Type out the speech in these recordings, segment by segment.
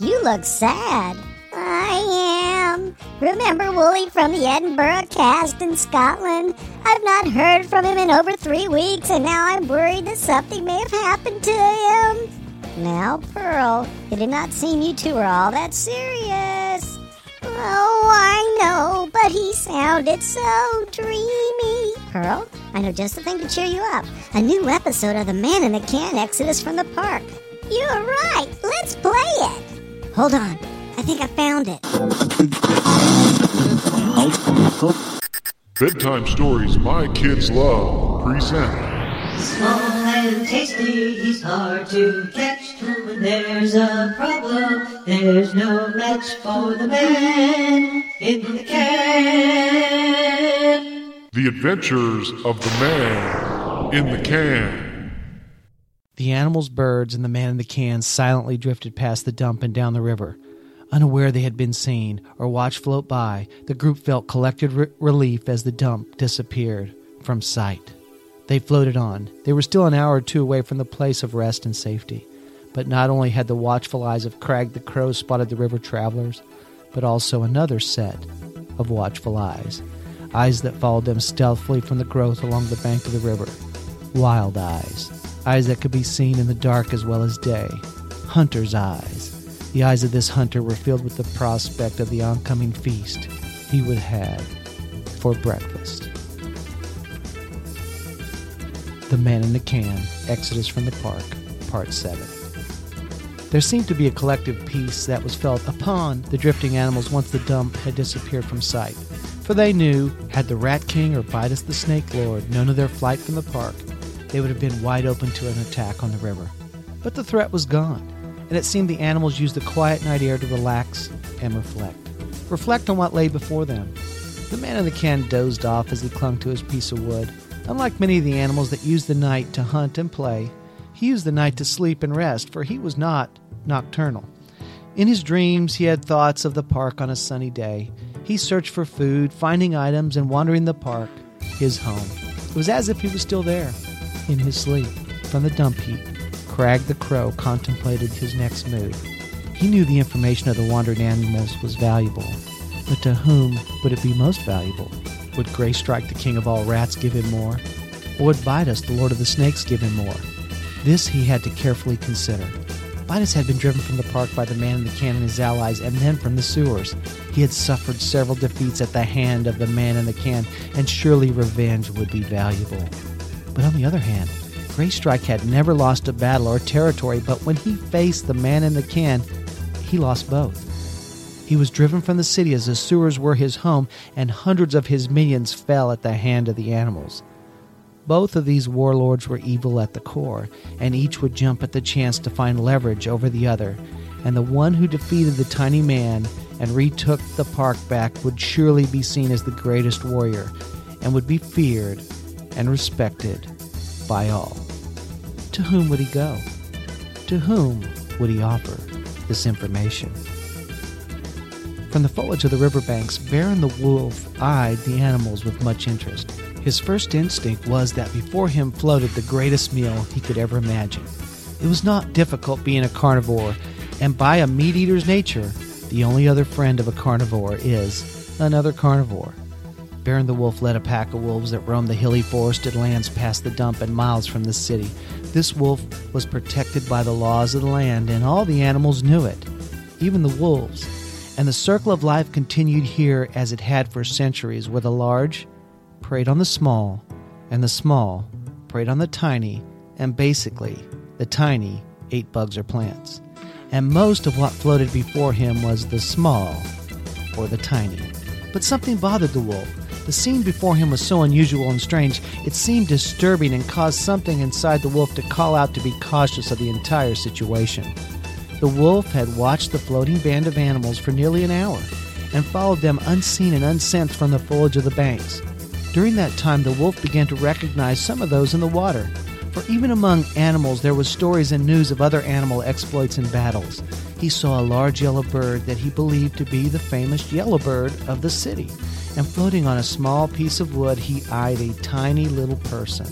You look sad. I am. Remember Wooly from the Edinburgh cast in Scotland? I've not heard from him in over three weeks, and now I'm worried that something may have happened to him. Now, Pearl, it did not seem you two were all that serious. Oh, I know, but he sounded so dreamy. Pearl, I know just the thing to cheer you up. A new episode of The Man in the Can Exodus from the Park. You're right. Let's play it. Hold on. I think I found it. Bedtime stories my kids love present. Small and tasty, he's hard to catch. When there's a problem, there's no match for the man in the can. The Adventures of the Man in the Can. The animals, birds, and the man in the can silently drifted past the dump and down the river. Unaware they had been seen or watched float by, the group felt collected re- relief as the dump disappeared from sight. They floated on. They were still an hour or two away from the place of rest and safety. But not only had the watchful eyes of Crag the Crow spotted the river travelers, but also another set of watchful eyes. Eyes that followed them stealthily from the growth along the bank of the river. Wild eyes. Eyes that could be seen in the dark as well as day. Hunter's eyes. The eyes of this hunter were filled with the prospect of the oncoming feast he would have for breakfast. The Man in the Can, Exodus from the Park, Part 7. There seemed to be a collective peace that was felt upon the drifting animals once the dump had disappeared from sight. For they knew, had the Rat King or BYDYS the Snake Lord known of their flight from the park, they would have been wide open to an attack on the river. But the threat was gone, and it seemed the animals used the quiet night air to relax and reflect. Reflect on what lay before them. The man in the can dozed off as he clung to his piece of wood. Unlike many of the animals that use the night to hunt and play, he used the night to sleep and rest, for he was not nocturnal. In his dreams, he had thoughts of the park on a sunny day. He searched for food, finding items, and wandering the park, his home. It was as if he was still there, in his sleep. From the dump heap, Crag the Crow contemplated his next move. He knew the information of the wandering animals was valuable, but to whom would it be most valuable? Would Greystrike, the king of all rats, give him more? Or would BYDYS, the lord of the snakes, give him more? This he had to carefully consider. BYDYS had been driven from the park by the man in the can and his allies, and then from the sewers. He had suffered several defeats at the hand of the man in the can, and surely revenge would be valuable. But on the other hand, Greystrike had never lost a battle or territory, but when he faced the man in the can, he lost both. He was driven from the city as the sewers were his home, and hundreds of his minions fell at the hand of the animals. Both of these warlords were evil at the core, and each would jump at the chance to find leverage over the other. And the one who defeated the tiny man and retook the park back would surely be seen as the greatest warrior, and would be feared and respected by all. To whom would he go? To whom would he offer this information? From the foliage of the riverbanks, Baron the wolf eyed the animals with much interest. His first instinct was that before him floated the greatest meal he could ever imagine. It was not difficult being a carnivore, and by a meat eater's nature, the only other friend of a carnivore is another carnivore. Baron the wolf led a pack of wolves that roamed the hilly forested lands past the dump and miles from the city. This wolf was protected by the laws of the land, and all the animals knew it, even the wolves. And the circle of life continued here as it had for centuries, where the large preyed on the small, and the small preyed on the tiny, and basically, the tiny ate bugs or plants. And most of what floated before him was the small or the tiny. But something bothered the wolf. The scene before him was so unusual and strange, it seemed disturbing and caused something inside the wolf to call out to be cautious of the entire situation. The wolf had watched the floating band of animals for nearly an hour and followed them unseen and unsensed from the foliage of the banks. During that time, the wolf began to recognize some of those in the water. For even among animals, there was stories and news of other animal exploits and battles. He saw a large yellow bird that he believed to be the famous yellow bird of the city. And floating on a small piece of wood, he eyed a tiny little person,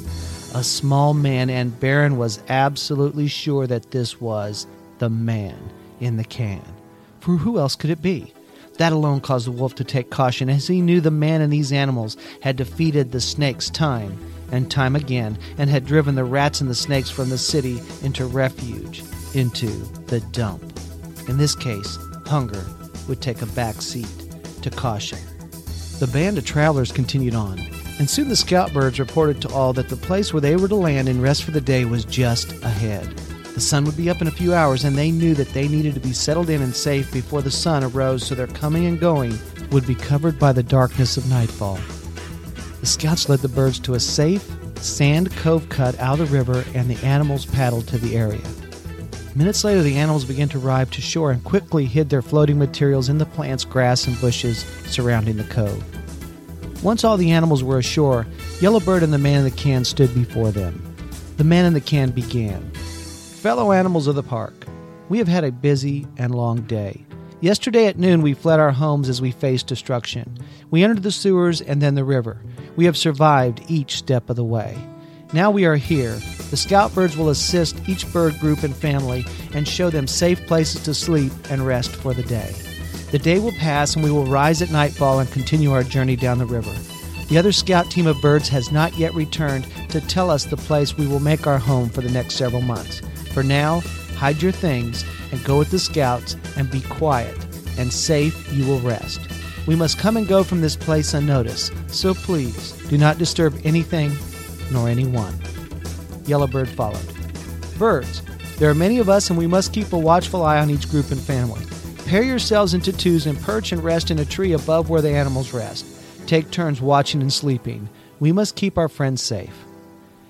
a small man, and Baron was absolutely sure that this was the man in the can. For who else could it be? That alone caused the wolf to take caution, as he knew the man and these animals had defeated the snakes time and time again, and had driven the rats and the snakes from the city into refuge, into the dump. In this case, hunger would take a back seat to caution. The band of travelers continued on, and soon the scout birds reported to all that the place where they were to land and rest for the day was just ahead. The sun would be up in a few hours, and they knew that they needed to be settled in and safe before the sun arose, so their coming and going would be covered by the darkness of nightfall. The scouts led the birds to a safe sand cove cut out of the river, and the animals paddled to the area. Minutes later, the animals began to arrive to shore and quickly hid their floating materials in the plants, grass, and bushes surrounding the cove. Once all the animals were ashore, Yellowbird and the man in the can stood before them. The man in the can began. Fellow animals of the park, we have had a busy and long day. Yesterday at noon, we fled our homes as we faced destruction. We entered the sewers and then the river. We have survived each step of the way. Now we are here. The scout birds will assist each bird group and family and show them safe places to sleep and rest for the day. The day will pass and we will rise at nightfall and continue our journey down the river. The other scout team of birds has not yet returned to tell us the place we will make our home for the next several months. For now, hide your things and go with the scouts and be quiet, and safe you will rest. We must come and go from this place unnoticed, so please do not disturb anything nor anyone. Yellowbird followed. Birds, there are many of us and we must keep a watchful eye on each group and family. Pair yourselves into twos and perch and rest in a tree above where the animals rest. Take turns watching and sleeping. We must keep our friends safe.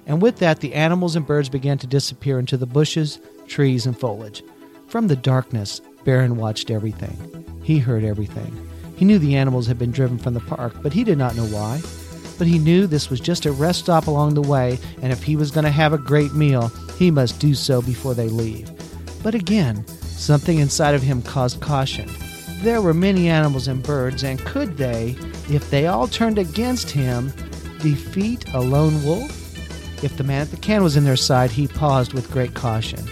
And with that, the animals and birds began to disappear into the bushes, trees, and foliage. From the darkness, Baron watched everything. He heard everything. He knew the animals had been driven from the park, but he did not know why. But he knew this was just a rest stop along the way, and if he was going to have a great meal, he must do so before they leave. But again, something inside of him caused caution. There were many animals and birds, and could they, if they all turned against him, defeat a lone wolf? If the man at the can was in their side, he paused with great caution.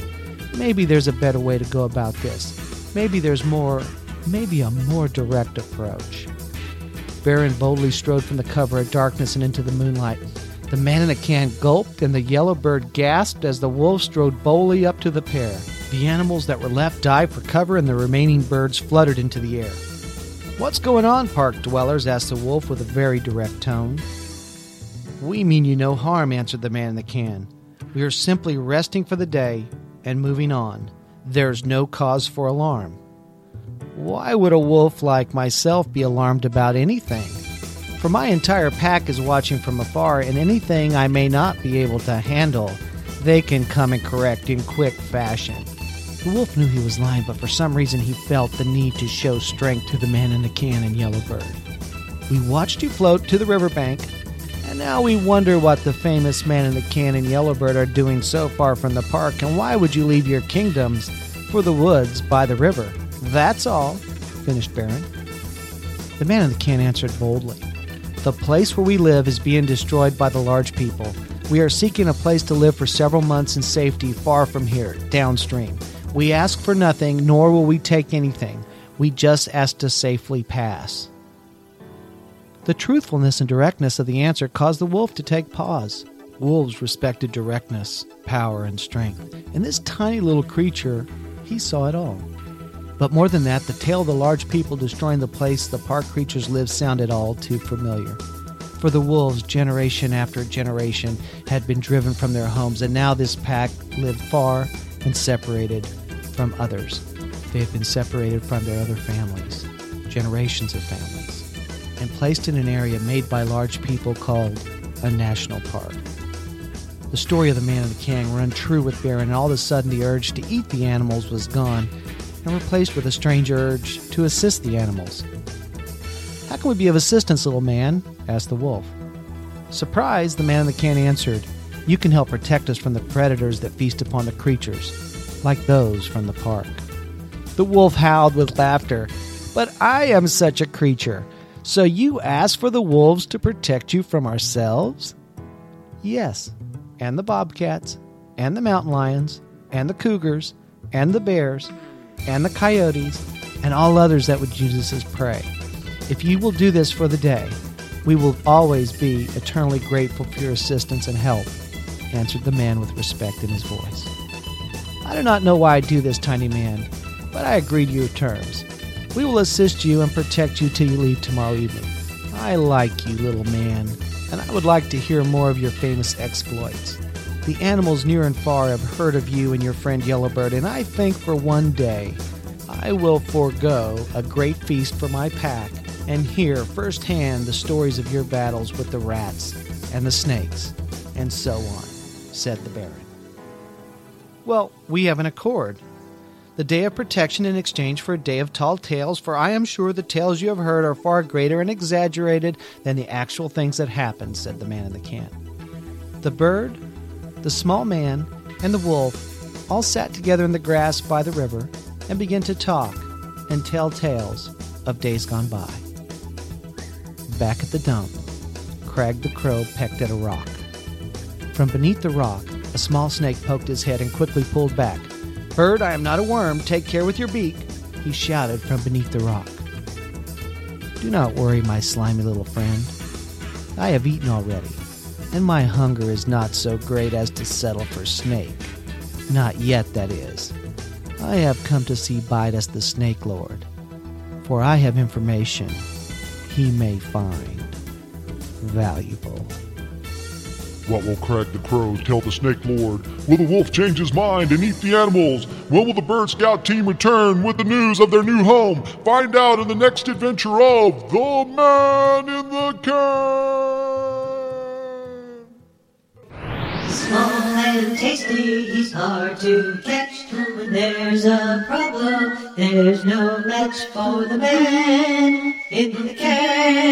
Maybe there's a better way to go about this. Maybe there's more, maybe a more direct approach. Baron boldly strode from the cover of darkness and into the moonlight. The man in the can gulped, and the yellow bird gasped as the wolf strode boldly up to the pair. The animals that were left dived for cover, and the remaining birds fluttered into the air. What's going on, park dwellers? asked the wolf with a very direct tone. We mean you no harm, answered the man in the can. We are simply resting for the day and moving on. There's no cause for alarm. Why would a wolf like myself be alarmed about anything? For my entire pack is watching from afar, and anything I may not be able to handle, they can come and correct in quick fashion. The wolf knew he was lying, but for some reason he felt the need to show strength to the man in the can and Yellowbird. We watched you float to the riverbank, and now we wonder what the famous man in the can and Yellowbird are doing so far from the park, and why would you leave your kingdoms for the woods by the river? That's all, finished Baron. The man in the can answered boldly. The place where we live is being destroyed by the large people. We are seeking a place to live for several months in safety far from here, downstream. We ask for nothing, nor will we take anything. We just ask to safely pass. The truthfulness and directness of the answer caused the wolf to take pause. Wolves respected directness, power, and strength. In this tiny little creature, he saw it all. But more than that, the tale of the large people destroying the place the park creatures lived sounded all too familiar. For the wolves, generation after generation had been driven from their homes, and now this pack lived far and separated from others. They had been separated from their other families, generations of families, and placed in an area made by large people called a national park. The story of the man in the can ran true with Baron, and all of a sudden the urge to eat the animals was gone and replaced with a strange urge to assist the animals. How can we be of assistance, little man? asked the wolf. Surprised, the man in the can answered, You can help protect us from the predators that feast upon the creatures, like those from the park. The wolf howled with laughter. But I am such a creature. So you ask for the wolves to protect you from ourselves? Yes, and the bobcats, and the mountain lions, and the cougars, and the bears and the coyotes and all others that would use us as prey. If you will do this for the day, we will always be eternally grateful for your assistance and help, answered the man with respect in his voice. I do not know why I do this, tiny man, but I agree to your terms. We will assist you and protect you till you leave tomorrow evening. I like you, little man, and I would like to hear more of your famous exploits. The animals near and far have heard of you and your friend Yellowbird, and I think for one day I will forego a great feast for my pack and hear firsthand the stories of your battles with the rats and the snakes, and so on, said the Baron. Well, we have an accord. The day of protection in exchange for a day of tall tales, for I am sure the tales you have heard are far greater and exaggerated than the actual things that happened, said the man in the can. The bird, the small man, and the wolf all sat together in the grass by the river and began to talk and tell tales of days gone by. Back at the dump, Crag the Crow pecked at a rock. From beneath the rock, a small snake poked his head and quickly pulled back. Bird, I am not a worm. Take care with your beak, he shouted from beneath the rock. Do not worry, my slimy little friend. I have eaten already, and my hunger is not so great as to settle for snake. Not yet, that is. I have come to see BYDYS the Snake Lord, for I have information he may find valuable. What will Crag the Crow tell the Snake Lord? Will the wolf change his mind and eat the animals? When will the Bird Scout team return with the news of their new home? Find out in the next adventure of The Man in the Can! Small and tasty, he's hard to catch. When there's a problem, there's no match for the man in the can.